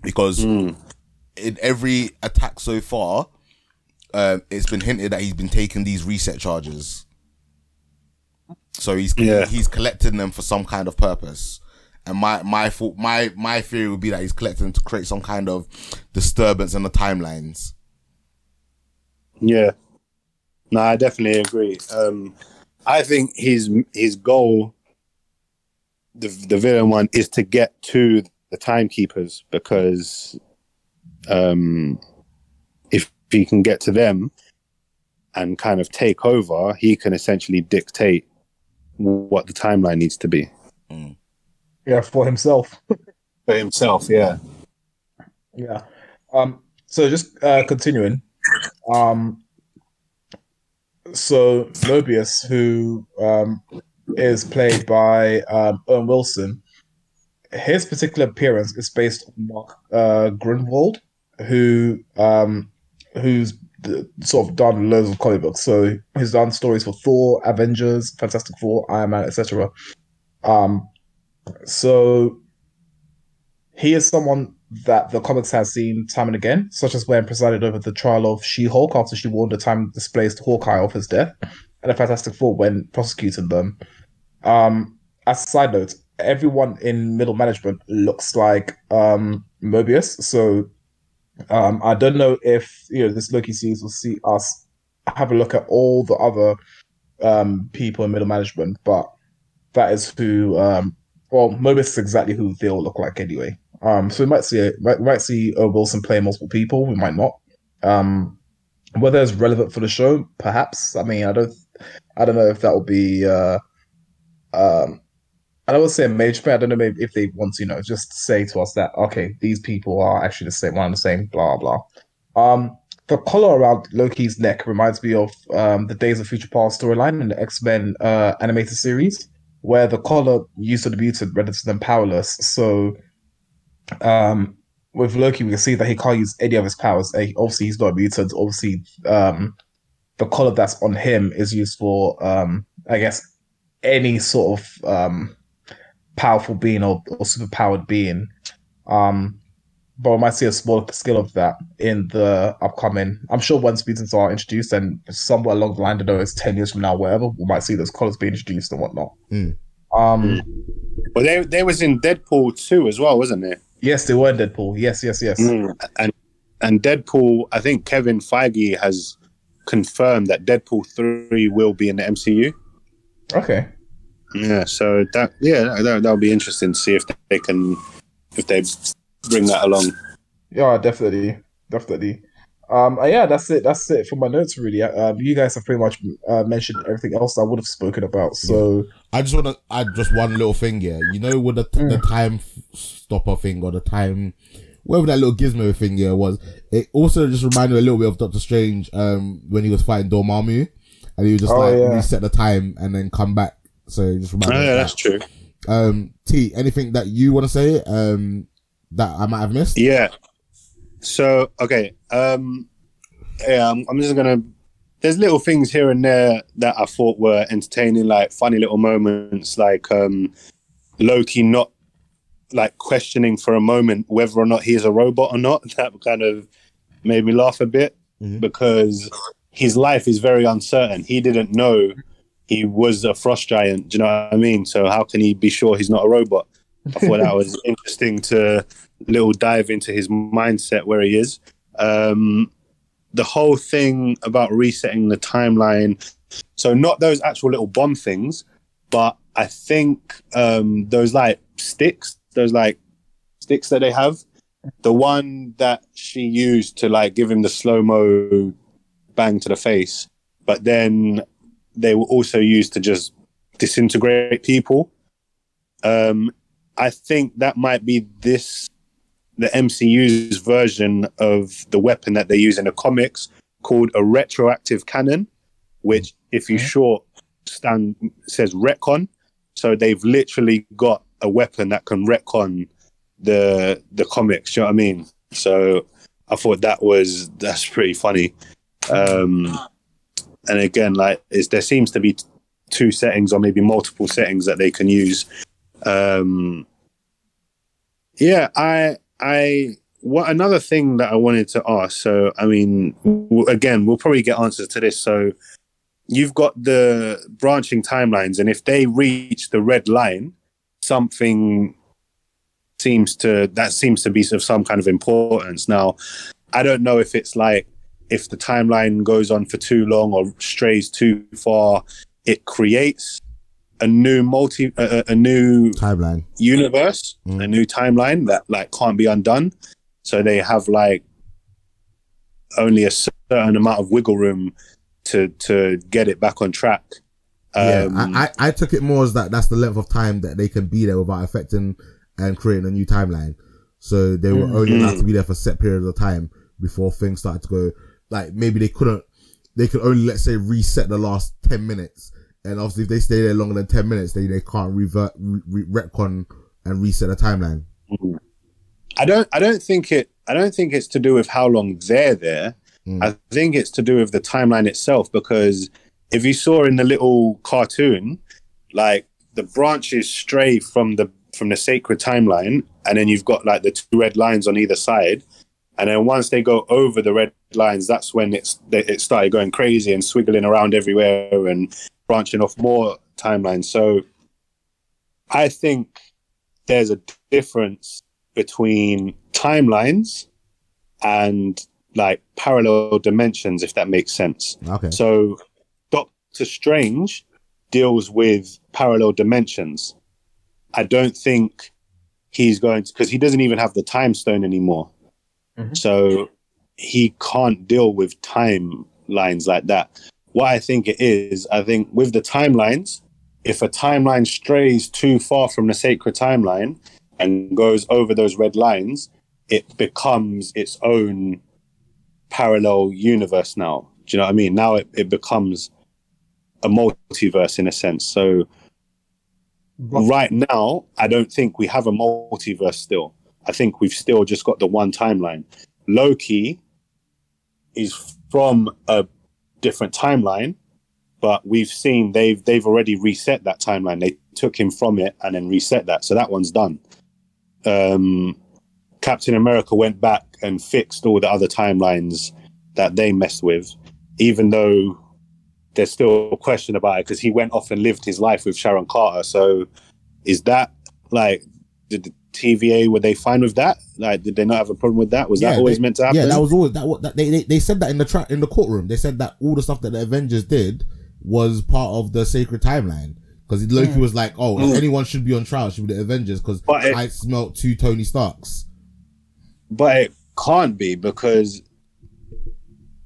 Because Mm. in every attack so far, um, it's been hinted that he's been taking these reset charges. So he's Yeah. he's collecting them for some kind of purpose. And my my thought my my theory would be that he's collecting them to create some kind of disturbance in the timelines. Yeah. No, I definitely agree. Um, I think his his goal, the the villain one, is to get to the timekeepers because, um, if he can get to them and kind of take over, he can essentially dictate what the timeline needs to be Yeah, for himself. for himself. Yeah. Yeah. Um. So just uh, continuing. Um. So Mobius, who um, is played by um, Owen Wilson, his particular appearance is based on Mark uh, Gruenwald, who um, who's sort of done loads of comic books. So he's done stories for Thor, Avengers, Fantastic Four, Iron Man, etc. Um. So he is someone that the comics has seen time and again, such as when presided over the trial of She-Hulk after she warned the time displaced Hawkeye of his death, and the Fantastic Four when prosecuting them. Um, as a side note, everyone in middle management looks like um, Mobius, so um, I don't know if you know this Loki series will see us have a look at all the other um, people in middle management, but that is who. Um, well, Mobius is exactly who they all look like anyway. Um, so we might see a, might, might see Owen Wilson play multiple people. We might not. Um, whether it's relevant for the show, perhaps. I mean, I don't, I don't know if that will be. Uh, um, I don't want to say a major thing. I don't know maybe if they want to, you know, just say to us that okay, these people are actually the same, one the same, blah blah. Um, the collar around Loki's neck reminds me of um, the Days of Future Past storyline in the X Men uh, animated series, where the collar used to be mutant rendered them powerless. So um, with Loki, we can see that he can't use any of his powers. Obviously, he's not a mutant. Obviously, um, the collar that's on him is used for, um, I guess, any sort of um, powerful being or, or superpowered being. Um, but we might see a smaller scale of that in the upcoming. I'm sure once mutants are introduced and somewhere along the line, I don't know, it's 10 years from now, whatever, we might see those collars being introduced and whatnot. Mm. Um, Well, they they was in Deadpool too as well, wasn't it? Yes, they were Deadpool. Yes, yes, yes. Mm. And and Deadpool, I think Kevin Feige has confirmed that Deadpool three will be in the MCU. Okay. Yeah, so that yeah, that that'll be interesting to see if they can if they bring that along. Yeah, definitely, definitely. Um, uh, yeah, that's it. That's it for my notes. Really, um, you guys have pretty much uh, mentioned everything else I would have spoken about. So I just want to add just one little thing here. You know, with the, the time stopper thing or the time, whatever that little gizmo thing here was, it also just reminded me a little bit of Doctor Strange um, when he was fighting Dormammu, and he was just Oh, like yeah. reset the time and then come back. So it just reminded Oh, me yeah, that's that. true. Um, T, anything that you want to say um, that I might have missed? Yeah. So okay, um, yeah, I'm, I'm just gonna. There's little things here and there that I thought were entertaining, like funny little moments, like um, Loki not like questioning for a moment whether or not he's a robot or not. That kind of made me laugh a bit Mhm. because his life is very uncertain. He didn't know he was a frost giant. Do you know what I mean? So how can he be sure he's not a robot? I thought that was interesting to little dive into his mindset where he is. Um, the whole thing about resetting the timeline. So not those actual little bomb things, but I think um, those like sticks, those like sticks that they have. The one that she used to like give him the slow mo bang to the face, but then they were also used to just disintegrate people. Um, I think that might be this the MCU's version of the weapon that they use in the comics called a retroactive cannon, which if you Mhm. short stand says retcon. So they've literally got a weapon that can retcon the the comics, you know what I mean? So I thought that was that's pretty funny. Um and again, like is there seems to be two settings or maybe multiple settings that they can use. Um, yeah, I I what another thing that I wanted to ask. So I mean, w- again, we'll probably get answers to this. So you've got the branching timelines, and if they reach the red line, something seems to that seems to be of some kind of importance. Now, I don't know if it's like if the timeline goes on for too long or strays too far, it creates a new multi a, a new Timeline. universe, Mm. a new timeline that like can't be undone. So they have like only a certain amount of wiggle room to to get it back on track. yeah, Um, I, I, I took it more as that that's the length of time that they can be there without affecting and creating a new timeline. So they were only allowed to be there for set periods of time before things started to go. Like maybe they couldn't, they could only let's say reset the last ten minutes, and obviously if they stay there longer than ten minutes, they they can't revert, re, re, retcon and reset the timeline. I don't I don't think it I don't think it's to do with how long they're there. Mm. I think it's to do with the timeline itself because if you saw in the little cartoon, like the branches stray from the from the sacred timeline, and then you've got like the two red lines on either side, and then once they go over the red lines, that's when it's it started going crazy and swiggling around everywhere and branching off more timelines. So I think there's a difference between timelines and like parallel dimensions, if that makes sense. Okay. So Doctor Strange deals with parallel dimensions. I don't think he's going to because he doesn't even have the time stone anymore. Mhm. So he can't deal with timelines like that. What I think it is, I think with the timelines, if a timeline strays too far from the sacred timeline and goes over those red lines, it becomes its own parallel universe now. Do you know what I mean? Now it, it becomes a multiverse in a sense. So right now, I don't think we have a multiverse still. I think we've still just got the one timeline. Loki is from a different timeline, but we've seen they've they've already reset that timeline. They took him from it and then reset that. So that one's done. Um, Captain America went back and fixed all the other timelines that they messed with, even though there's still a question about it because he went off and lived his life with Sharon Carter. So is that like did TVA were they fine with that? Like did they not have a problem with that? Was Yeah, that always they- meant to happen? Yeah, that was always that. What that they, they they said that in the tra- in the courtroom. They said that all the stuff that the Avengers did was part of the sacred timeline. Because Loki was like, "Oh, if Mm. anyone should be on trial, should be the Avengers." Because I smelt two Tony Starks. but it can't be because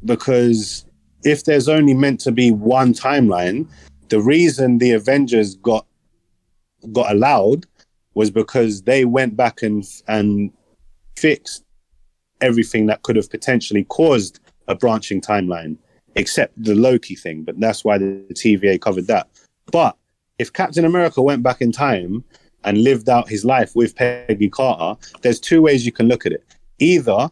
because if there's only meant to be one timeline, the reason the Avengers got got allowed was because they went back and and fixed everything that could have potentially caused a branching timeline, except the Loki thing. But that's why the, TVA covered that. But if Captain America went back in time and lived out his life with Peggy Carter, there's two ways you can look at it. Either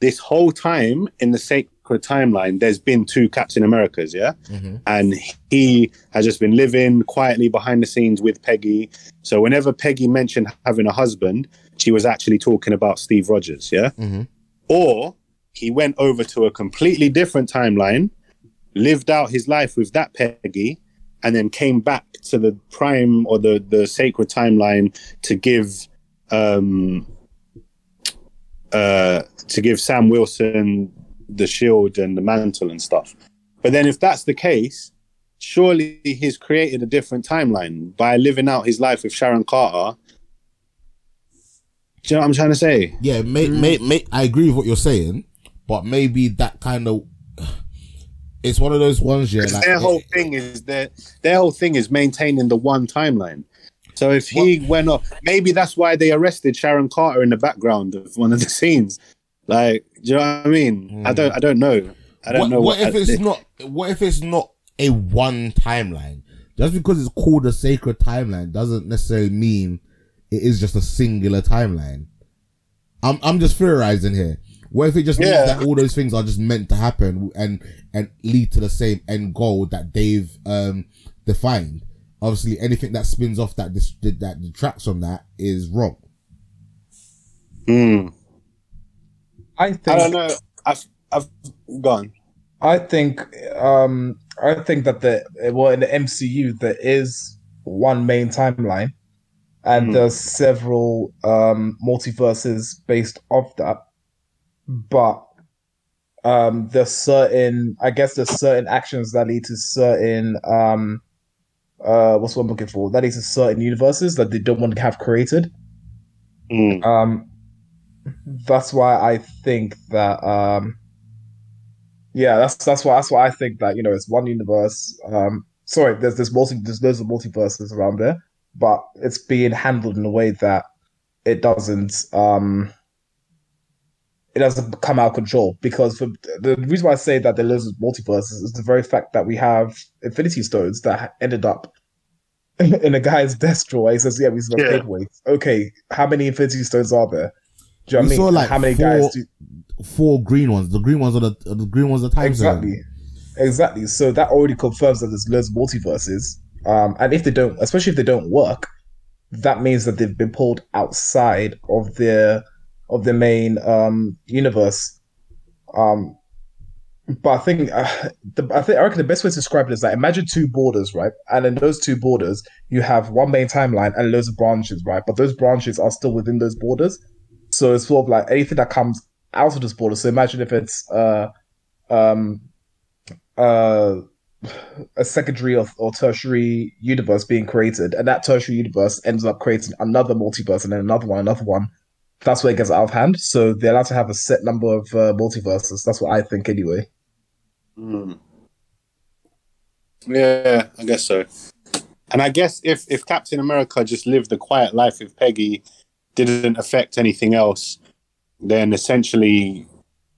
this whole time in the sacred timeline, there's been two Captain Americas, yeah? And he has just been living quietly behind the scenes with Peggy. So whenever Peggy mentioned having a husband, she was actually talking about Steve Rogers, yeah? Mhm. Or he went over to a completely different timeline, lived out his life with that Peggy, and then came back to the prime or the the sacred timeline to give um uh to give Sam Wilson the shield and the mantle and stuff. But then if that's the case, surely he's created a different timeline by living out his life with Sharon Carter. Do you know what I'm trying to say? Yeah, may, mm. may, may, I agree with what you're saying, but maybe that kind of it's one of those ones. Yeah, like, their whole thing is that their whole thing is maintaining the one timeline. So if he went off, maybe that's why they arrested Sharon Carter in the background of one of the scenes. Like, do you know what I mean? I don't, I don't know. I don't what, know what what. if it's not? What if it's not a one timeline? Just because it's called a sacred timeline doesn't necessarily mean it is just a singular timeline. I'm I'm just theorizing here. What if it just Yeah. means that all those things are just meant to happen and and lead to the same end goal that they've um defined. Obviously, anything that spins off that dis- that detracts from that is wrong. Hmm. I think I don't know. I've I've gone. I think um I think that the well in the MCU there is one main timeline and Hmm. there's several um multiverses based off that. But um there's certain I guess there's certain actions that lead to certain um uh what's what I'm looking for? That leads to certain universes that they don't want to have created. Hmm. Um, that's why I think that um, yeah, that's that's why that's why I think that you know it's one universe. Um, sorry, there's there's multi there's loads of multiverses around there, but it's being handled in a way that it doesn't um it doesn't come out of control because for, the reason why I say that there is are loads of multiverses is the very fact that we have Infinity Stones that ended up in a guy's desk drawer. He says, "Yeah, we have Yeah. paperweights." Okay, how many Infinity Stones are there? Do you know We what I mean? like, how many four- guys do Four green ones. The green ones are the the green ones are time stone. exactly? Exactly. So that already confirms that there's loads of multiverses. Um, and if they don't, especially if they don't work, that means that they've been pulled outside of their of the main um universe. Um, but I think uh, the, I think I reckon the best way to describe it is that imagine two borders, right? And in those two borders, you have one main timeline and loads of branches, right? But those branches are still within those borders. So it's sort of like anything that comes out of this border. So imagine if it's uh um uh a secondary or, or tertiary universe being created, and that tertiary universe ends up creating another multiverse and then another one, another one. That's where it gets out of hand. So they're allowed to have a set number of uh, multiverses. That's what I think, anyway. Hmm. Yeah, I guess so. And I guess if if Captain America just lived the quiet life with Peggy, didn't affect anything else, then essentially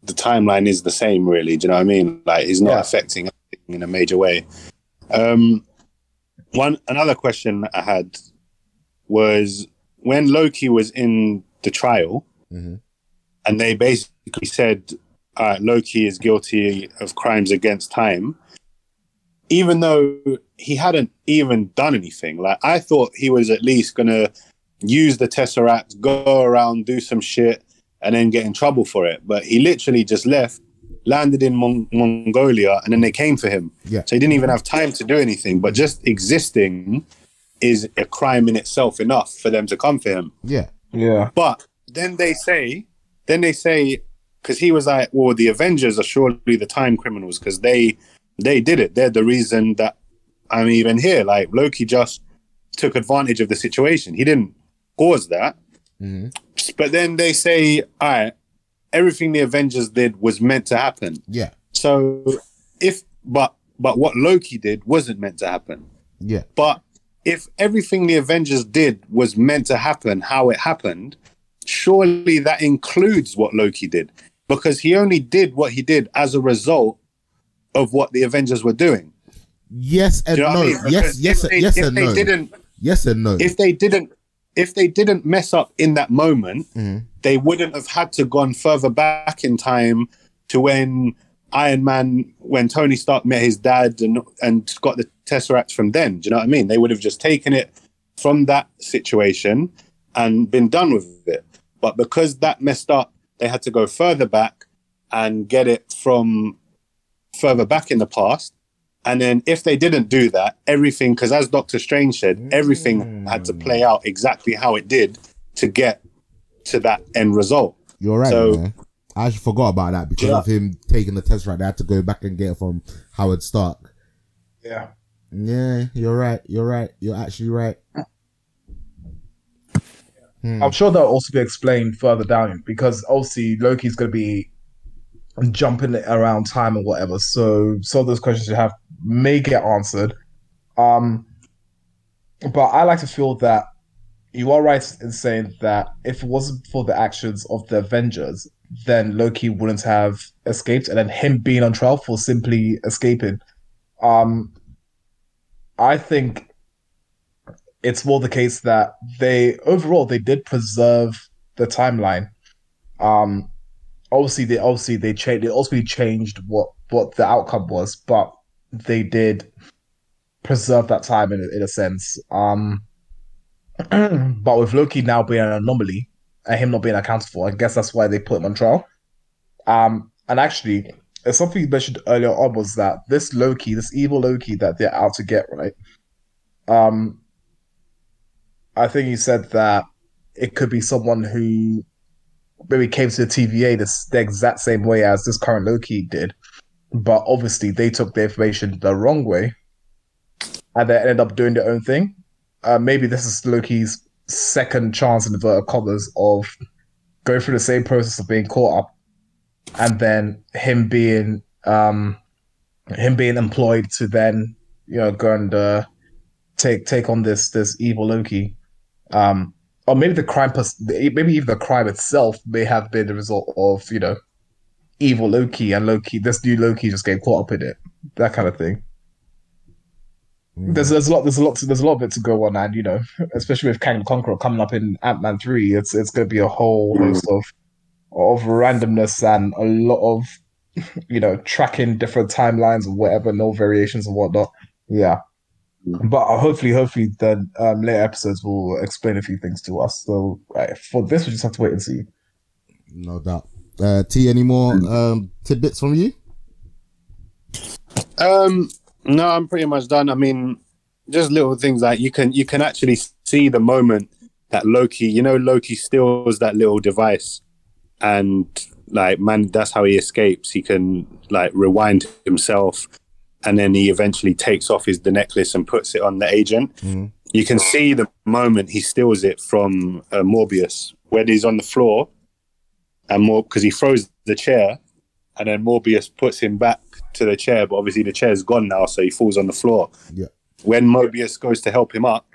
the timeline is the same. Really, do you know what I mean? Like it's not Yeah. affecting anything in a major way. Um, one another question I had was when Loki was in the trial, Mhm. and they basically said uh, Loki is guilty of crimes against time, even though he hadn't even done anything. Like I thought he was at least gonna use the Tesseract, go around, do some shit, and then get in trouble for it. But he literally just left, landed in Mon- Mongolia, and then they came for him. Yeah. So he didn't even have time to do anything. But just existing is a crime in itself enough for them to come for him. Yeah. Yeah. But then they say, then they say, because he was like, well, the Avengers are surely the time criminals because they they did it. They're the reason that I'm even here. Like Loki just took advantage of the situation. He didn't cause that. Mhm. But then they say, all right, everything the Avengers did was meant to happen. Yeah. So if but but what Loki did wasn't meant to happen. Yeah. But if everything the Avengers did was meant to happen how it happened, surely that includes what Loki did. Because he only did what he did as a result of what the Avengers were doing. Yes and Do you know no. I mean? Yes, yes, they, yes if and they no. didn't Yes and no. if they didn't if they didn't mess up in that moment, Mhm. they wouldn't have had to gone further back in time to when Iron Man, when Tony Stark met his dad and and got the Tesseract from then. Do you know what I mean? They would have just taken it from that situation and been done with it. But because that messed up, they had to go further back and get it from further back in the past. And then if they didn't do that, everything, because as Doctor Strange said, everything had to play out exactly how it did to get to that end result. You're right, So- man. I actually forgot about that because Yeah. of him taking the test right. They had to go back and get it from Howard Stark. Yeah. Yeah, you're right. You're right. You're actually right. Hmm. I'm sure that'll also be explained further down because obviously Loki's going to be jumping around time and whatever. So some of those questions you have may get answered. Um, but I like to feel that you are right in saying that if it wasn't for the actions of the Avengers, then Loki wouldn't have escaped, and then him being on trial for simply escaping. Um, I think it's more the case that they overall they did preserve the timeline. Um, obviously they obviously they changed they also changed what what the outcome was, but they did preserve that time in in a sense. Um, but with Loki now being an anomaly and him not being accounted for, I guess that's why they put him on trial. Um, and actually, something you mentioned earlier on was that this Loki, this evil Loki that they're out to get, right? Um, I think you said that it could be someone who maybe came to the TVA this, the exact same way as this current Loki did, but obviously they took the information the wrong way, and they ended up doing their own thing. Uh, maybe this is Loki's second chance in inverted commas of going through the same process of being caught up, and then him being um, him being employed to then you know go and uh, take take on this this evil Loki. Um, or maybe the crime, maybe even the crime itself may have been the result of you know evil Loki and Loki. This new Loki just getting caught up in it, that kind of thing. Mm. There's there's a lot there's a lot to, there's a lot of it to go on, and you know, especially with Kang the Conqueror coming up in Ant Man three, it's it's going to be a whole mm. host of of randomness and a lot of you know tracking different timelines or whatever, no variations and whatnot. Yeah, but hopefully, hopefully, the um, later episodes will explain a few things to us. So right, for this, we just have to wait and see. No doubt. Uh, T, any more um, tidbits from you? Um, no, I'm pretty much done. I mean, just little things like you can you can actually see the moment that Loki, you know, Loki steals that little device, and like man, that's how he escapes. He can like rewind himself and then he eventually takes off his the necklace and puts it on the agent. Mm-hmm. You can see the moment he steals it from uh, Morbius when he's on the floor, and more because he throws the chair, and then Morbius puts him back to the chair, but obviously the chair's gone now, so he falls on the floor. Yeah. When Mobius goes to help him up,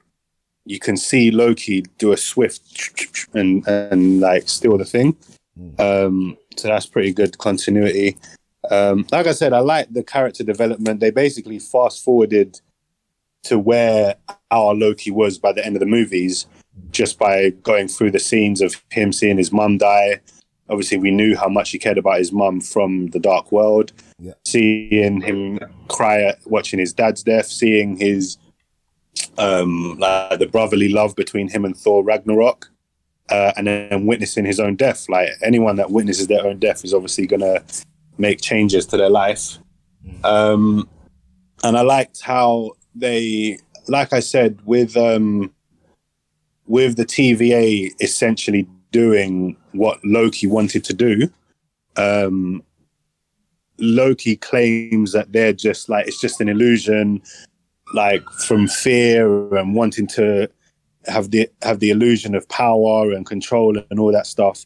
you can see Loki do a swift and and like steal the thing. Mm. Um, so that's pretty good continuity. Um, like I said, I like the character development. They basically fast forwarded to where our Loki was by the end of the movies, just by going through the scenes of him seeing his mum die. Obviously, we knew how much he cared about his mum from the Dark World. Yeah. Seeing him cry at watching his dad's death, seeing his um, like the brotherly love between him and Thor Ragnarok, uh, and then witnessing his own death. Like anyone that witnesses their own death is obviously gonna make changes to their life. Um, and I liked how they, like I said, with um, with the TVA essentially doing what Loki wanted to do. Um, Loki claims that they're just like it's just an illusion, like from fear and wanting to have the have the illusion of power and control and all that stuff.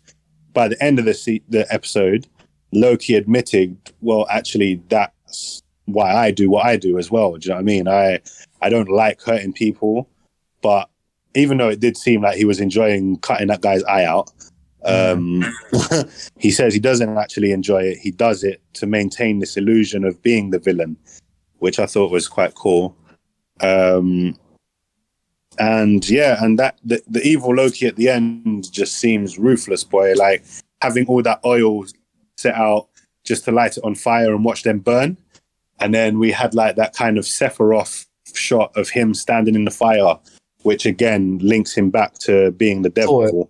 By the end of the se- the episode, Loki admitted, well, actually, that's why I do what I do as well. Do you know what I mean? I I don't like hurting people, but even though it did seem like he was enjoying cutting that guy's eye out, um, he says he doesn't actually enjoy it. He does it to maintain this illusion of being the villain, which I thought was quite cool. Um, and yeah, and that the, the evil Loki at the end just seems ruthless, boy. Like having all that oil set out just to light it on fire and watch them burn. And then we had like that kind of Sephiroth shot of him standing in the fire, which again links him back to being the devil.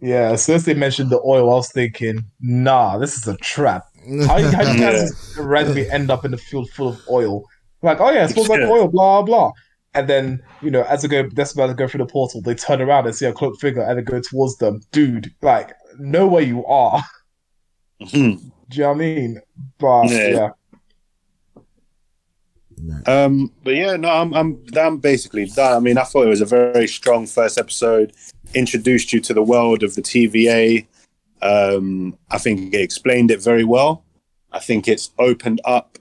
Yeah, as soon as they mentioned the oil, I was thinking, nah, this is a trap. How, how do you guys yeah. randomly end up in a field full of oil? Like, oh yeah, it smells like oil, blah blah. And then, you know, as they go, that's about to go through the portal, they turn around and see a cloaked figure and they go towards them. Dude, like, know where you are. Mm-hmm. Do you know what I mean? But yeah. yeah. Um, but yeah, no, I'm I'm I'm basically done. I mean, I thought it was a very strong first episode. Introduced you to the world of the TVA. Um, I think it explained it very well. I think it's opened up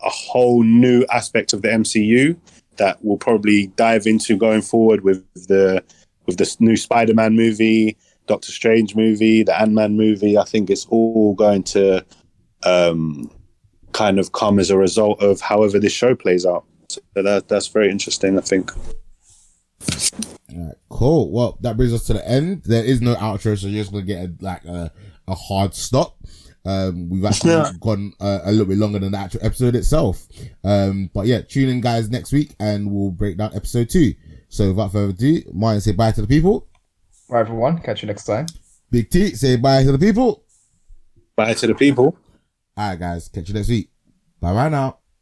a whole new aspect of the MCU that we'll probably dive into going forward with the with this new Spider-Man movie, Doctor Strange movie, the Ant Man movie. I think it's all going to um, kind of come as a result of however this show plays out. So that that's very interesting. I think. All right, cool. Well, that brings us to the end. There is no outro, so you're just gonna get a, like a, a hard stop. Um, we've actually Yeah. gone uh, a little bit longer than the actual episode itself. Um, but yeah, tune in guys next week and we'll break down episode two. So without further ado, Martin say bye to the people. Bye, everyone. Catch you next time. Big T say bye to the people. Bye to the people. All right, guys, catch you next week. Bye bye now.